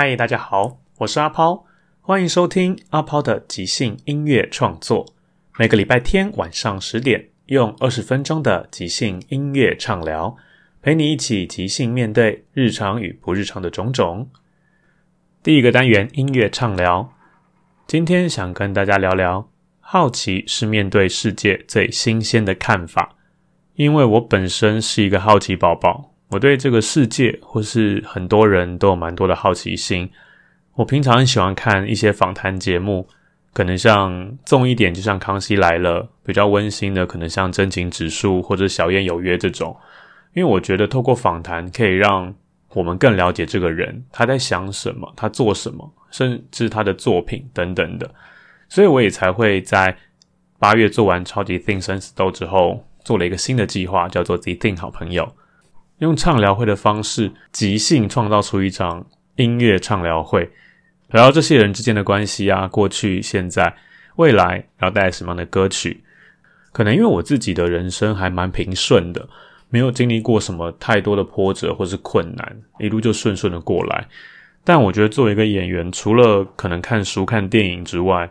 嗨，大家好，我是阿抛，欢迎收听阿抛的即兴音乐创作。每个礼拜天晚上十点，用二十分钟的即兴音乐畅聊，陪你一起即兴面对日常与不日常的种种。第一个单元音乐畅聊，今天想跟大家聊聊，好奇是面对世界最新鲜的看法。因为我本身是一个好奇宝宝。我对这个世界，或是很多人都有蛮多的好奇心。我平常很喜欢看一些访谈节目，可能像重一点，就像《康熙来了》，比较温馨的，可能像《真情指数》或者《小燕有约》这种。因为我觉得透过访谈，可以让我们更了解这个人，他在想什么，他做什么，甚至他的作品等等的。所以我也才会在八月做完《超级 Think 生死斗》之后，做了一个新的计划，叫做 The Think 好朋友。用畅聊会的方式，即兴创造出一场音乐畅聊会，聊聊这些人之间的关系啊，过去、现在、未来，然后带来什么样的歌曲。可能因为我自己的人生还蛮平顺的，没有经历过什么太多的波折或是困难，一路就顺顺的过来。但我觉得作为一个演员，除了可能看书、看电影之外，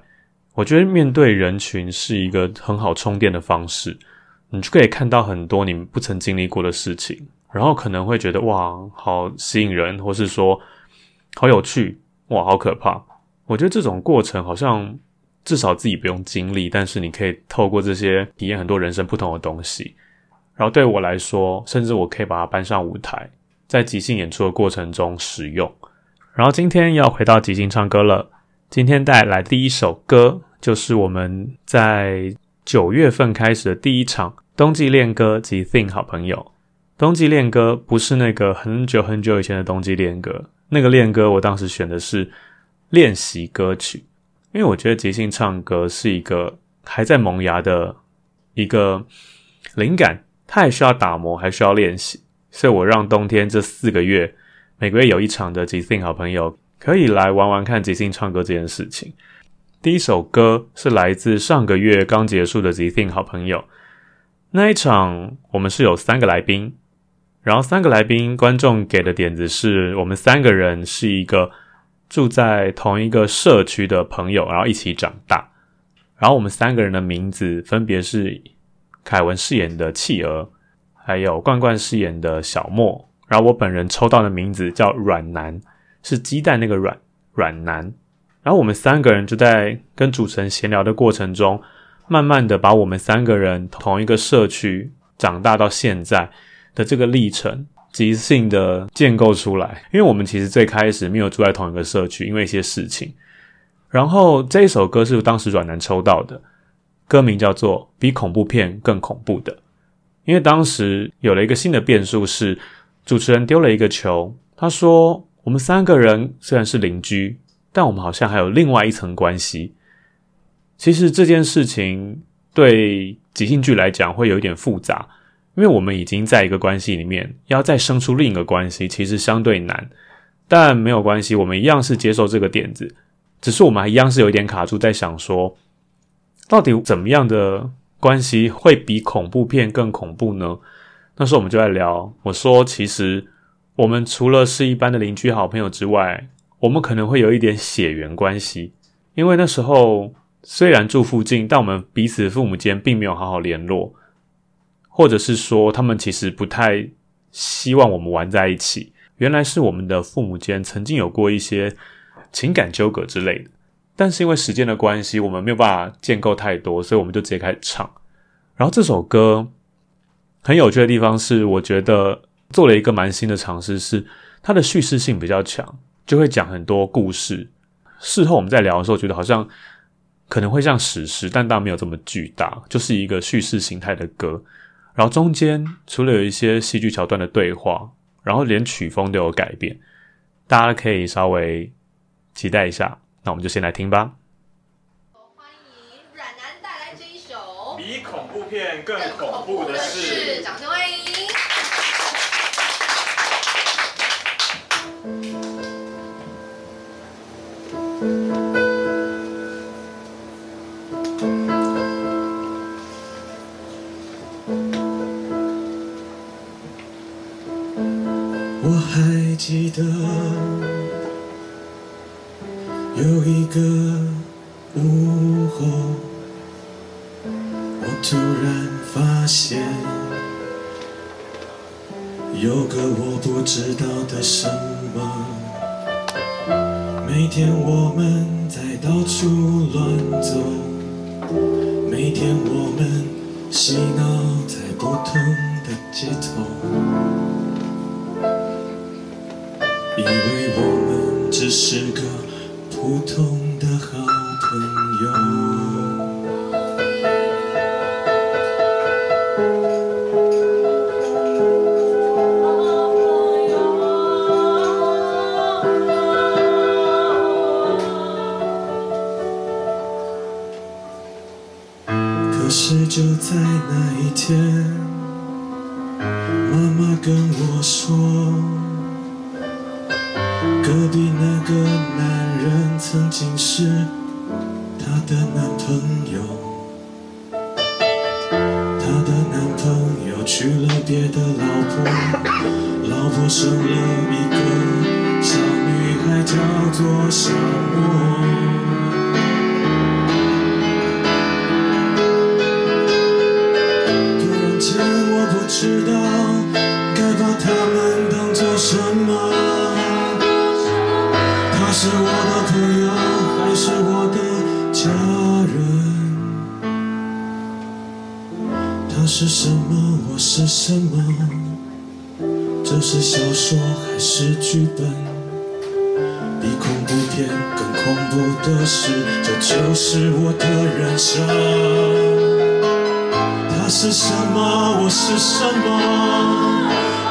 我觉得面对人群是一个很好充电的方式，你就可以看到很多你不曾经历过的事情。然后可能会觉得哇，好吸引人，或是说好有趣，哇，好可怕。我觉得这种过程好像至少自己不用经历，但是你可以透过这些体验很多人生不同的东西。然后对我来说，甚至我可以把它搬上舞台，在即兴演出的过程中使用。然后今天要回到即兴唱歌了，今天带来第一首歌，就是我们在九月份开始的第一场冬季恋歌即兴好朋友。冬季恋歌不是那个很久很久以前的冬季恋歌，那个恋歌我当时选的是练习歌曲，因为我觉得即兴唱歌是一个还在萌芽的一个灵感，它还需要打磨，还需要练习，所以我让冬天这四个月每个月有一场的即兴好朋友可以来玩玩看即兴唱歌这件事情。第一首歌是来自上个月刚结束的即兴好朋友，那一场我们是有三个来宾。然后三个来宾，观众给的点子是我们三个人是一个住在同一个社区的朋友，然后一起长大。然后我们三个人的名字分别是凯文饰演的企鹅，还有冠冠饰演的小莫。然后我本人抽到的名字叫软男，是鸡蛋那个软软男。然后我们三个人就在跟主持人闲聊的过程中，慢慢的把我们三个人同一个社区长大到现在。的这个历程，即兴的建构出来，因为我们其实最开始没有住在同一个社区，因为一些事情。然后这一首歌是当时软男抽到的，歌名叫做《比恐怖片更恐怖的》。因为当时有了一个新的变数，是主持人丢了一个球，他说：“我们三个人虽然是邻居，但我们好像还有另外一层关系。”其实这件事情对即兴剧来讲会有一点复杂。因为我们已经在一个关系里面，要再生出另一个关系，其实相对难。但没有关系，我们一样是接受这个点子，只是我们还一样是有一点卡住，在想说，到底怎么样的关系会比恐怖片更恐怖呢？那时候我们就在聊，我说，其实我们除了是一般的邻居好朋友之外，我们可能会有一点血缘关系，因为那时候虽然住附近，但我们彼此父母间并没有好好联络，或者是说他们其实不太希望我们玩在一起。原来是我们的父母间曾经有过一些情感纠葛之类的，但是因为时间的关系，我们没有办法建构太多，所以我们就直接开始唱。然后这首歌很有趣的地方是，我觉得做了一个蛮新的尝试，是它的叙事性比较强，就会讲很多故事。事后我们在聊的时候，觉得好像可能会像史诗，但当然没有这么巨大，就是一个叙事形态的歌。然后中间除了有一些戏剧桥段的对话。然后连曲风都有改变，大家可以稍微期待一下。那我们就先来听吧。欢迎阮男带来这一首比恐怖片更恐怖的事，记得有一个午后，我突然发现有个我不知道的什么。每天我们在到处乱走，每天我们嬉闹在不同的街头。以为我们只是个普通的好朋友，可是就在那一天，妈妈跟我说。隔壁那个男人曾经是她的男朋友，她的男朋友娶了别的老婆，老婆生了一个小女孩，叫做小莫。突然间我不知道该把他们当作什么。是我的朋友，还是我的家人？他是什么，我是什么？这是小说还是剧本？比恐怖片更恐怖的是，这就是我的人生。他是什么，我是什么？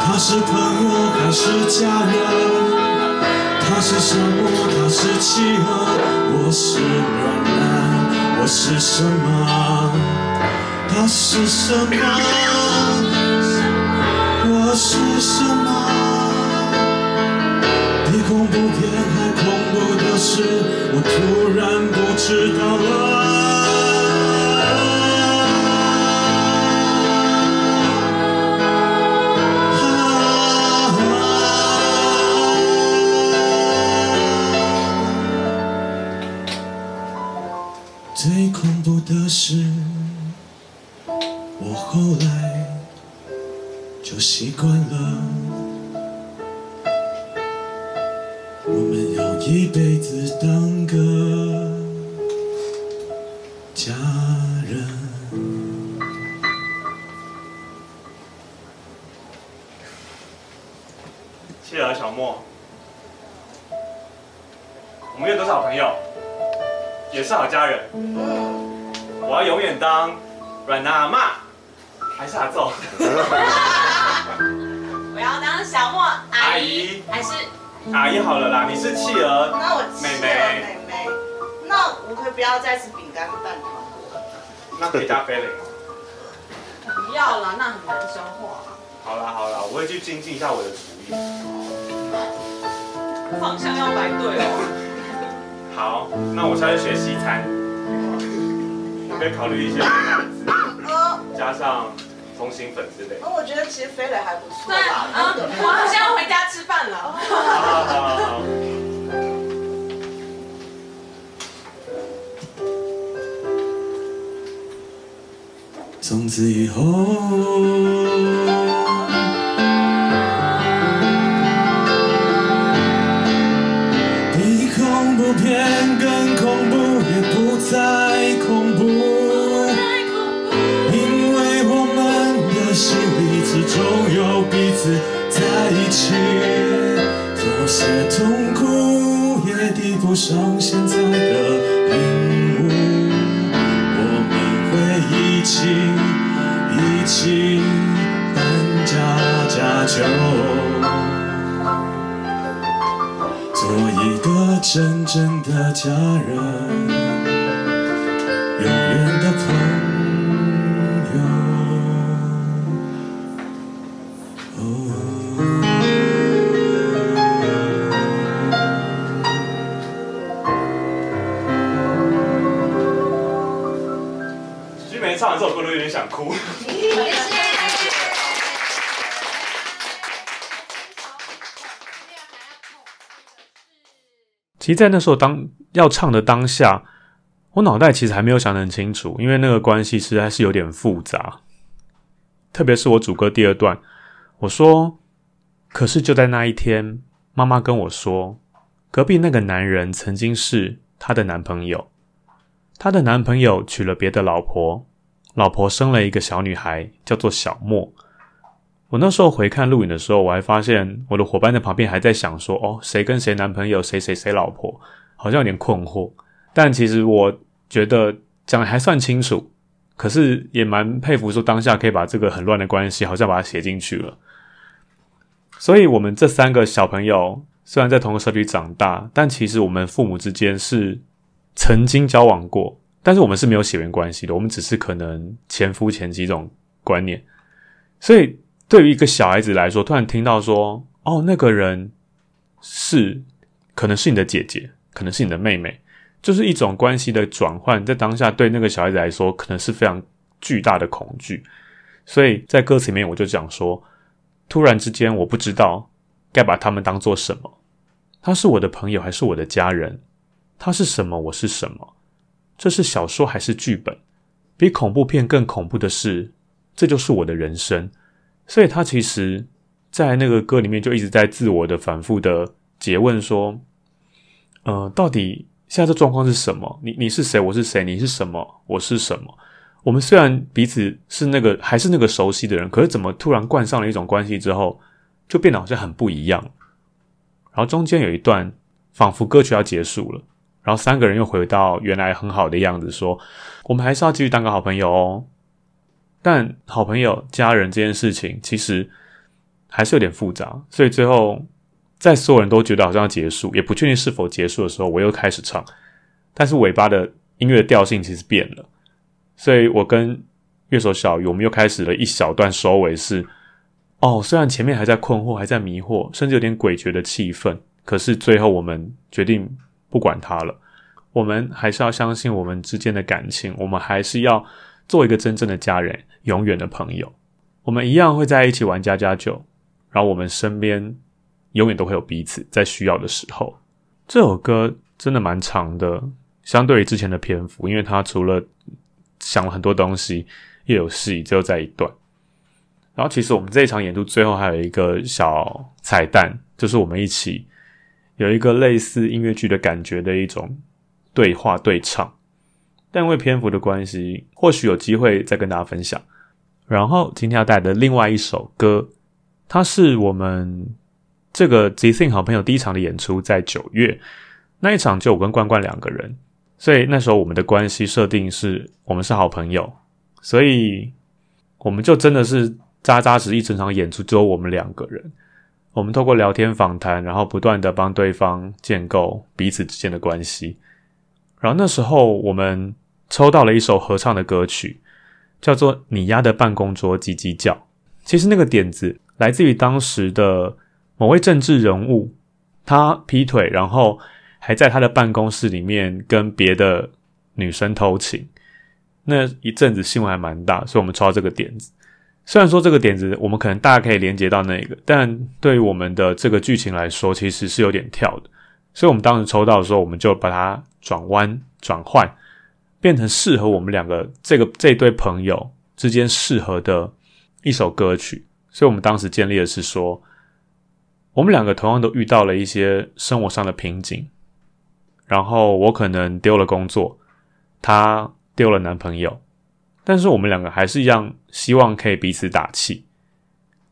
他是朋友还是家人？它是什么？它是契合，我是软男，我是什么？它是什么？我是什么？比恐怖片还恐怖的是，我突然不知道了。的事，我后来就习惯了。阿姨好了啦。你是企鹅，那我企鹅妹妹，那我可以不要再吃饼干和蛋挞。那可以加菲蕾吗？不要了，那很难消化。好啦好啦，我会去精进一下我的厨艺。方向要摆对哦。好，那我下去学西餐。可以考虑一些美乃滋，加上通心粉之类。那我觉得其实飞磊还不错。对啊，我先要回家吃饭了。从此以后，你永不变更。上现在的鹦鹉，我们会。一起一起搬家家酒，做一个真正的家人，唱完这首歌都有点想哭。其实，在那时候当要唱的当下，我脑袋其实还没有想得很清楚，因为那个关系实在是有点复杂。特别是我主歌第二段，我说：“可是就在那一天，妈妈跟我说，隔壁那个男人曾经是她的男朋友，她的男朋友娶了别的老婆。”老婆生了一个小女孩，叫做小莫。我那时候回看录影的时候，我还发现我的伙伴在旁边还在想说：“哦，谁跟谁男朋友，谁谁谁老婆？”好像有点困惑。但其实我觉得讲的还算清楚，可是也蛮佩服说当下可以把这个很乱的关系，好像把它写进去了。所以，我们这三个小朋友虽然在同一个社区长大，但其实我们父母之间是曾经交往过。但是我们是没有血缘关系的，我们只是可能前夫前妻这种观念。所以对于一个小孩子来说，突然听到说，哦，那个人是可能是你的姐姐，可能是你的妹妹，就是一种关系的转换，在当下对那个小孩子来说，可能是非常巨大的恐惧。所以在歌词里面，我就讲说，突然之间，我不知道该把他们当做什么。他是我的朋友，还是我的家人？他是什么？我是什么？这是小说还是剧本？比恐怖片更恐怖的是，这就是我的人生。所以他其实，在那个歌里面就一直在自我的反复的诘问说：“呃，到底现在这状况是什么？你你是谁？我是谁？你是什么？我是什么？我们虽然彼此是那个还是那个熟悉的人，可是怎么突然冠上了一种关系之后，就变得好像很不一样。然后中间有一段，仿佛歌曲要结束了。”然后三个人又回到原来很好的样子，说：“我们还是要继续当个好朋友哦。”但好朋友、家人这件事情其实还是有点复杂，所以最后在所有人都觉得好像要结束，也不确定是否结束的时候，我又开始唱。但是尾巴的音乐调性其实变了，所以我跟乐手小鱼，我们又开始了一小段收尾是：哦，虽然前面还在困惑，还在迷惑，甚至有点诡谲的气氛，可是最后我们决定。不管他了，我们还是要相信我们之间的感情，我们还是要做一个真正的家人，永远的朋友。我们一样会在一起玩家家酒，然后我们身边永远都会有彼此，在需要的时候。这首歌真的蛮长的，相对于之前的篇幅，因为它除了想了很多东西，又有戏，只有在一段。然后其实我们这一场演出最后还有一个小彩蛋，就是我们一起。有一个类似音乐剧的感觉的一种对话对唱，但因为篇幅的关系，或许有机会再跟大家分享。然后今天要带来的另外一首歌，它是我们这个即兴好朋友第一场的演出，在九月那一场就我跟冠冠两个人，所以那时候我们的关系设定是我们是好朋友，所以我们就真的是扎扎实实一整场演出只有我们两个人。我们透过聊天访谈，然后不断的帮对方建构彼此之间的关系。然后那时候我们抽到了一首合唱的歌曲，叫做《你压的办公桌叽叽叫》。其实那个点子来自于当时的某位政治人物，他劈腿，然后还在他的办公室里面跟别的女生偷情。那一阵子新闻还蛮大，所以我们抽到这个点子。虽然说这个点子我们可能大家可以连接到那个，但对于我们的这个剧情来说，其实是有点跳的。所以我们当时抽到的时候，我们就把它转弯、转换，变成适合我们两个这个这对朋友之间适合的一首歌曲。所以我们当时建立的是说，我们两个同样都遇到了一些生活上的瓶颈，然后我可能丢了工作，他丢了男朋友，但是我们两个还是一样希望可以彼此打气，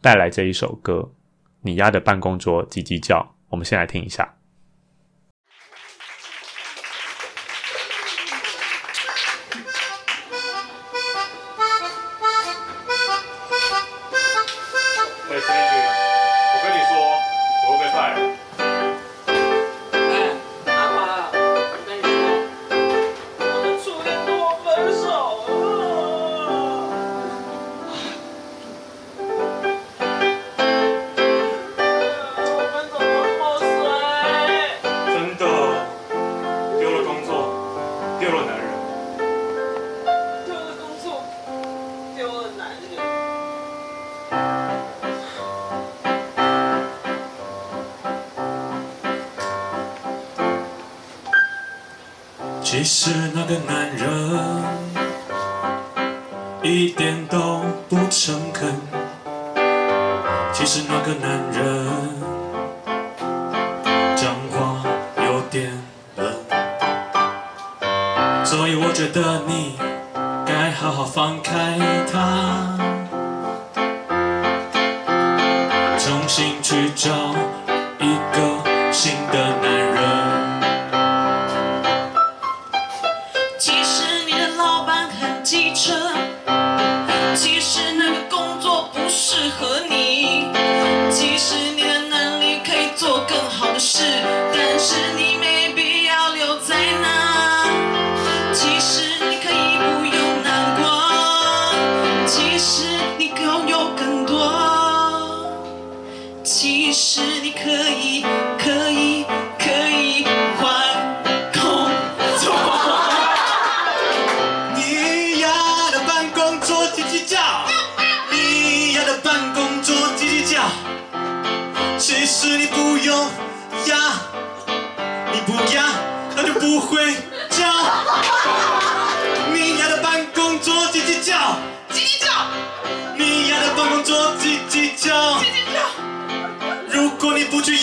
带来这一首歌，你压的办公桌叽叽叫。我们先来听一下。其实那个男人一点都不诚恳。其实那个男人讲话有点冷。所以我觉得你该好好放开他，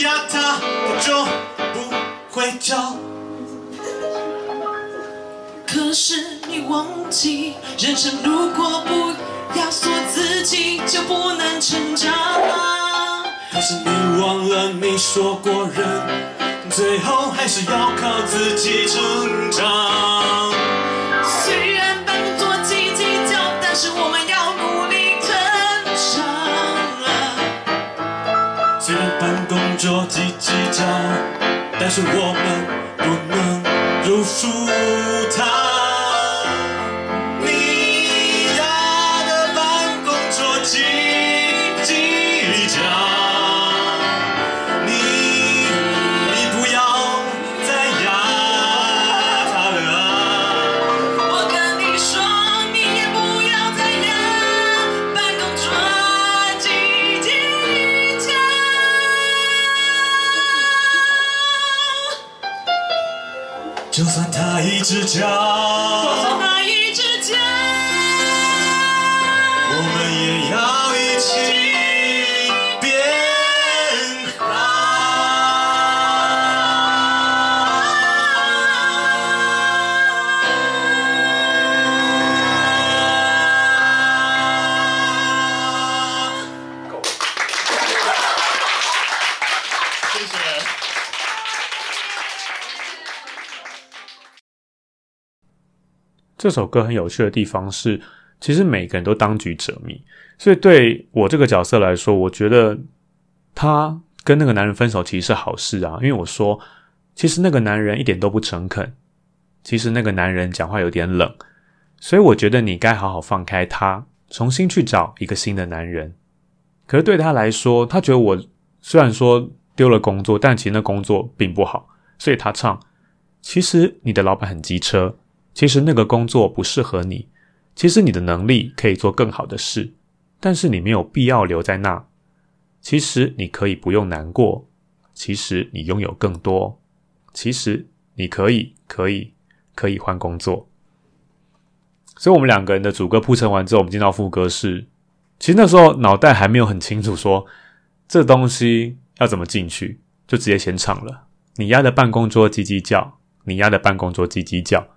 压它，它就不会叫。可是你忘记，人生如果不压缩自己，就不能成长。可是你忘了，你说过人。最后还是要靠自己成长。但是我们不能认输他一直叫，就算他一支箭，我们也要一起。这首歌很有趣的地方是，其实每个人都当局者迷，所以对我这个角色来说，我觉得他跟那个男人分手其实是好事啊，因为我说，其实那个男人一点都不诚恳，其实那个男人讲话有点冷，所以我觉得你该好好放开他，重新去找一个新的男人。可是对他来说，他觉得我虽然说丢了工作，但其实那工作并不好，所以他唱，其实你的老板很机车。其实那个工作不适合你，其实你的能力可以做更好的事，但是你没有必要留在那。其实你可以不用难过，其实你拥有更多，其实你可以可以可以换工作。所以我们两个人的主歌铺陈完之后，我们进到副歌是，其实那时候脑袋还没有很清楚说这东西要怎么进去，就直接先唱了。你压的办公桌叽叽叫，你压的办公桌叽叽叫。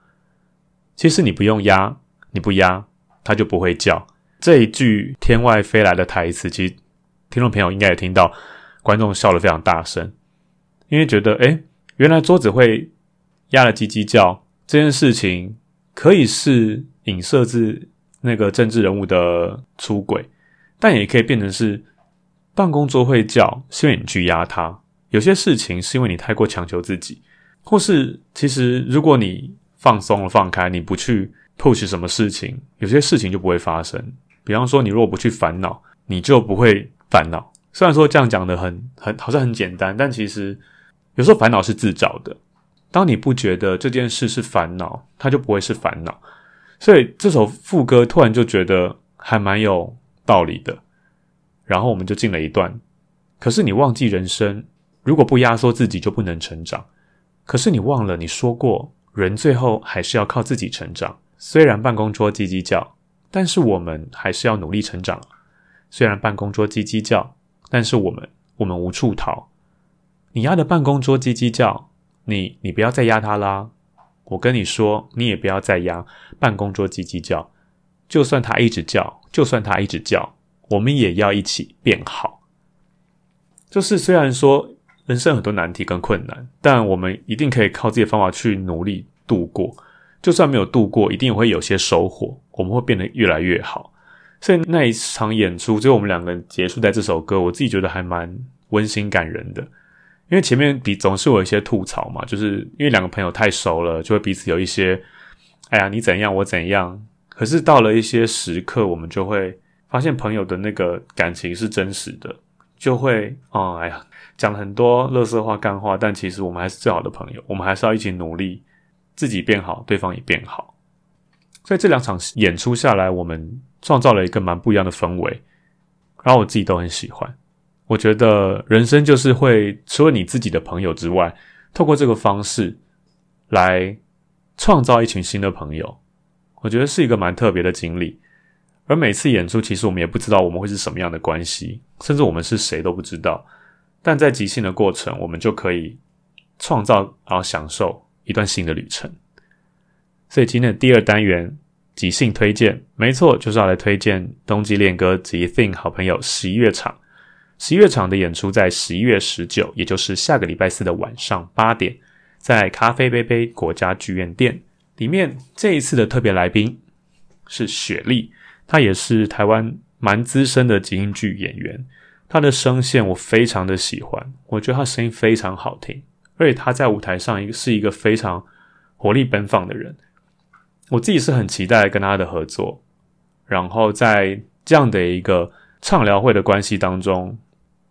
其实你不用压，你不压，它就不会叫。这一句天外飞来的台词，其实听众朋友应该也听到，观众笑得非常大声，因为觉得，诶，原来桌子会压了叽叽叫这件事情，可以是影射至那个政治人物的出轨，但也可以变成是办公桌会叫，是因为你去压它。有些事情是因为你太过强求自己，或是其实如果你放松了、放开，你不去 push 什么事情，有些事情就不会发生。比方说，你如果不去烦恼，你就不会烦恼。虽然说这样讲的很很好像很简单，但其实有时候烦恼是自找的。当你不觉得这件事是烦恼，它就不会是烦恼。所以这首副歌突然就觉得还蛮有道理的。然后我们就进了一段。可是你忘记人生。如果不压缩自己，就不能成长。可是你忘了，你说过，人最后还是要靠自己成长。虽然办公桌叽叽叫，但是我们还是要努力成长。虽然办公桌叽叽叫，但是我们我们无处逃。你压的办公桌叽叽叫，你你不要再压它啦。我跟你说，你也不要再压办公桌叽叽叫。就算它一直叫，就算它一直叫，我们也要一起变好。就是虽然说。人生很多难题跟困难，但我们一定可以靠自己的方法去努力度过。就算没有度过，一定会有些收获。我们会变得越来越好。所以那一场演出，最后我们两个人结束在这首歌，我自己觉得还蛮温馨感人的。因为前面比总是有一些吐槽嘛，就是因为两个朋友太熟了，就会彼此有一些“哎呀，你怎样，我怎样”。可是到了一些时刻，我们就会发现朋友的那个感情是真实的，就会哦，哎呀。讲很多乐色话、干话，但其实我们还是最好的朋友。我们还是要一起努力，自己变好，对方也变好。所以这两场演出下来，我们创造了一个蛮不一样的氛围，然后我自己都很喜欢。我觉得人生就是会除了你自己的朋友之外，透过这个方式来创造一群新的朋友，我觉得是一个蛮特别的经历。而每次演出，其实我们也不知道我们会是什么样的关系，甚至我们是谁都不知道。但在即兴的过程，我们就可以创造，然后享受一段新的旅程。所以今天的第二单元即兴推荐，没错，就是要来推荐冬季恋歌及 Thing 好朋友十一月场。十一月场的演出在十一月十九，也就是下个礼拜四的晚上八点，在咖啡杯杯国家剧院店里面。这一次的特别来宾是雪莉，他也是台湾蛮资深的即兴剧演员。他的声线我非常的喜欢，我觉得他声音非常好听，而且他在舞台上一个是一个非常活力奔放的人。我自己是很期待跟他的合作，然后在这样的一个畅聊会的关系当中，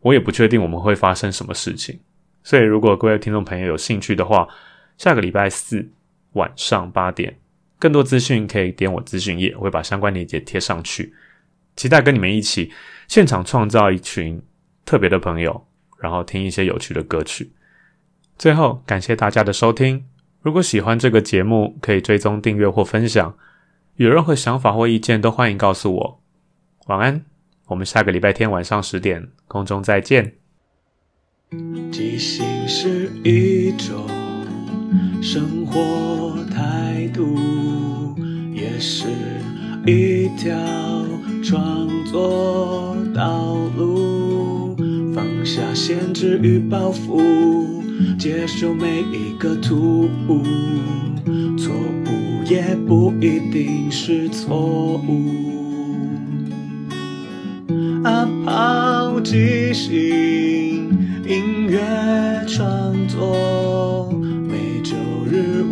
我也不确定我们会发生什么事情。所以，如果各位听众朋友有兴趣的话，下个礼拜四晚上八点，更多资讯可以点我资讯页，我会把相关链接贴上去。期待跟你们一起现场创造一群特别的朋友，然后听一些有趣的歌曲。最后，感谢大家的收听。如果喜欢这个节目，可以追踪订阅或分享。有任何想法或意见，都欢迎告诉我。晚安，我们下个礼拜天晚上十点空中再见。即兴是一种生活态度，也是一条创作道路，放下限制与包袱，接受每一个突兀，错误也不一定是错误。啊抛即兴音乐创作，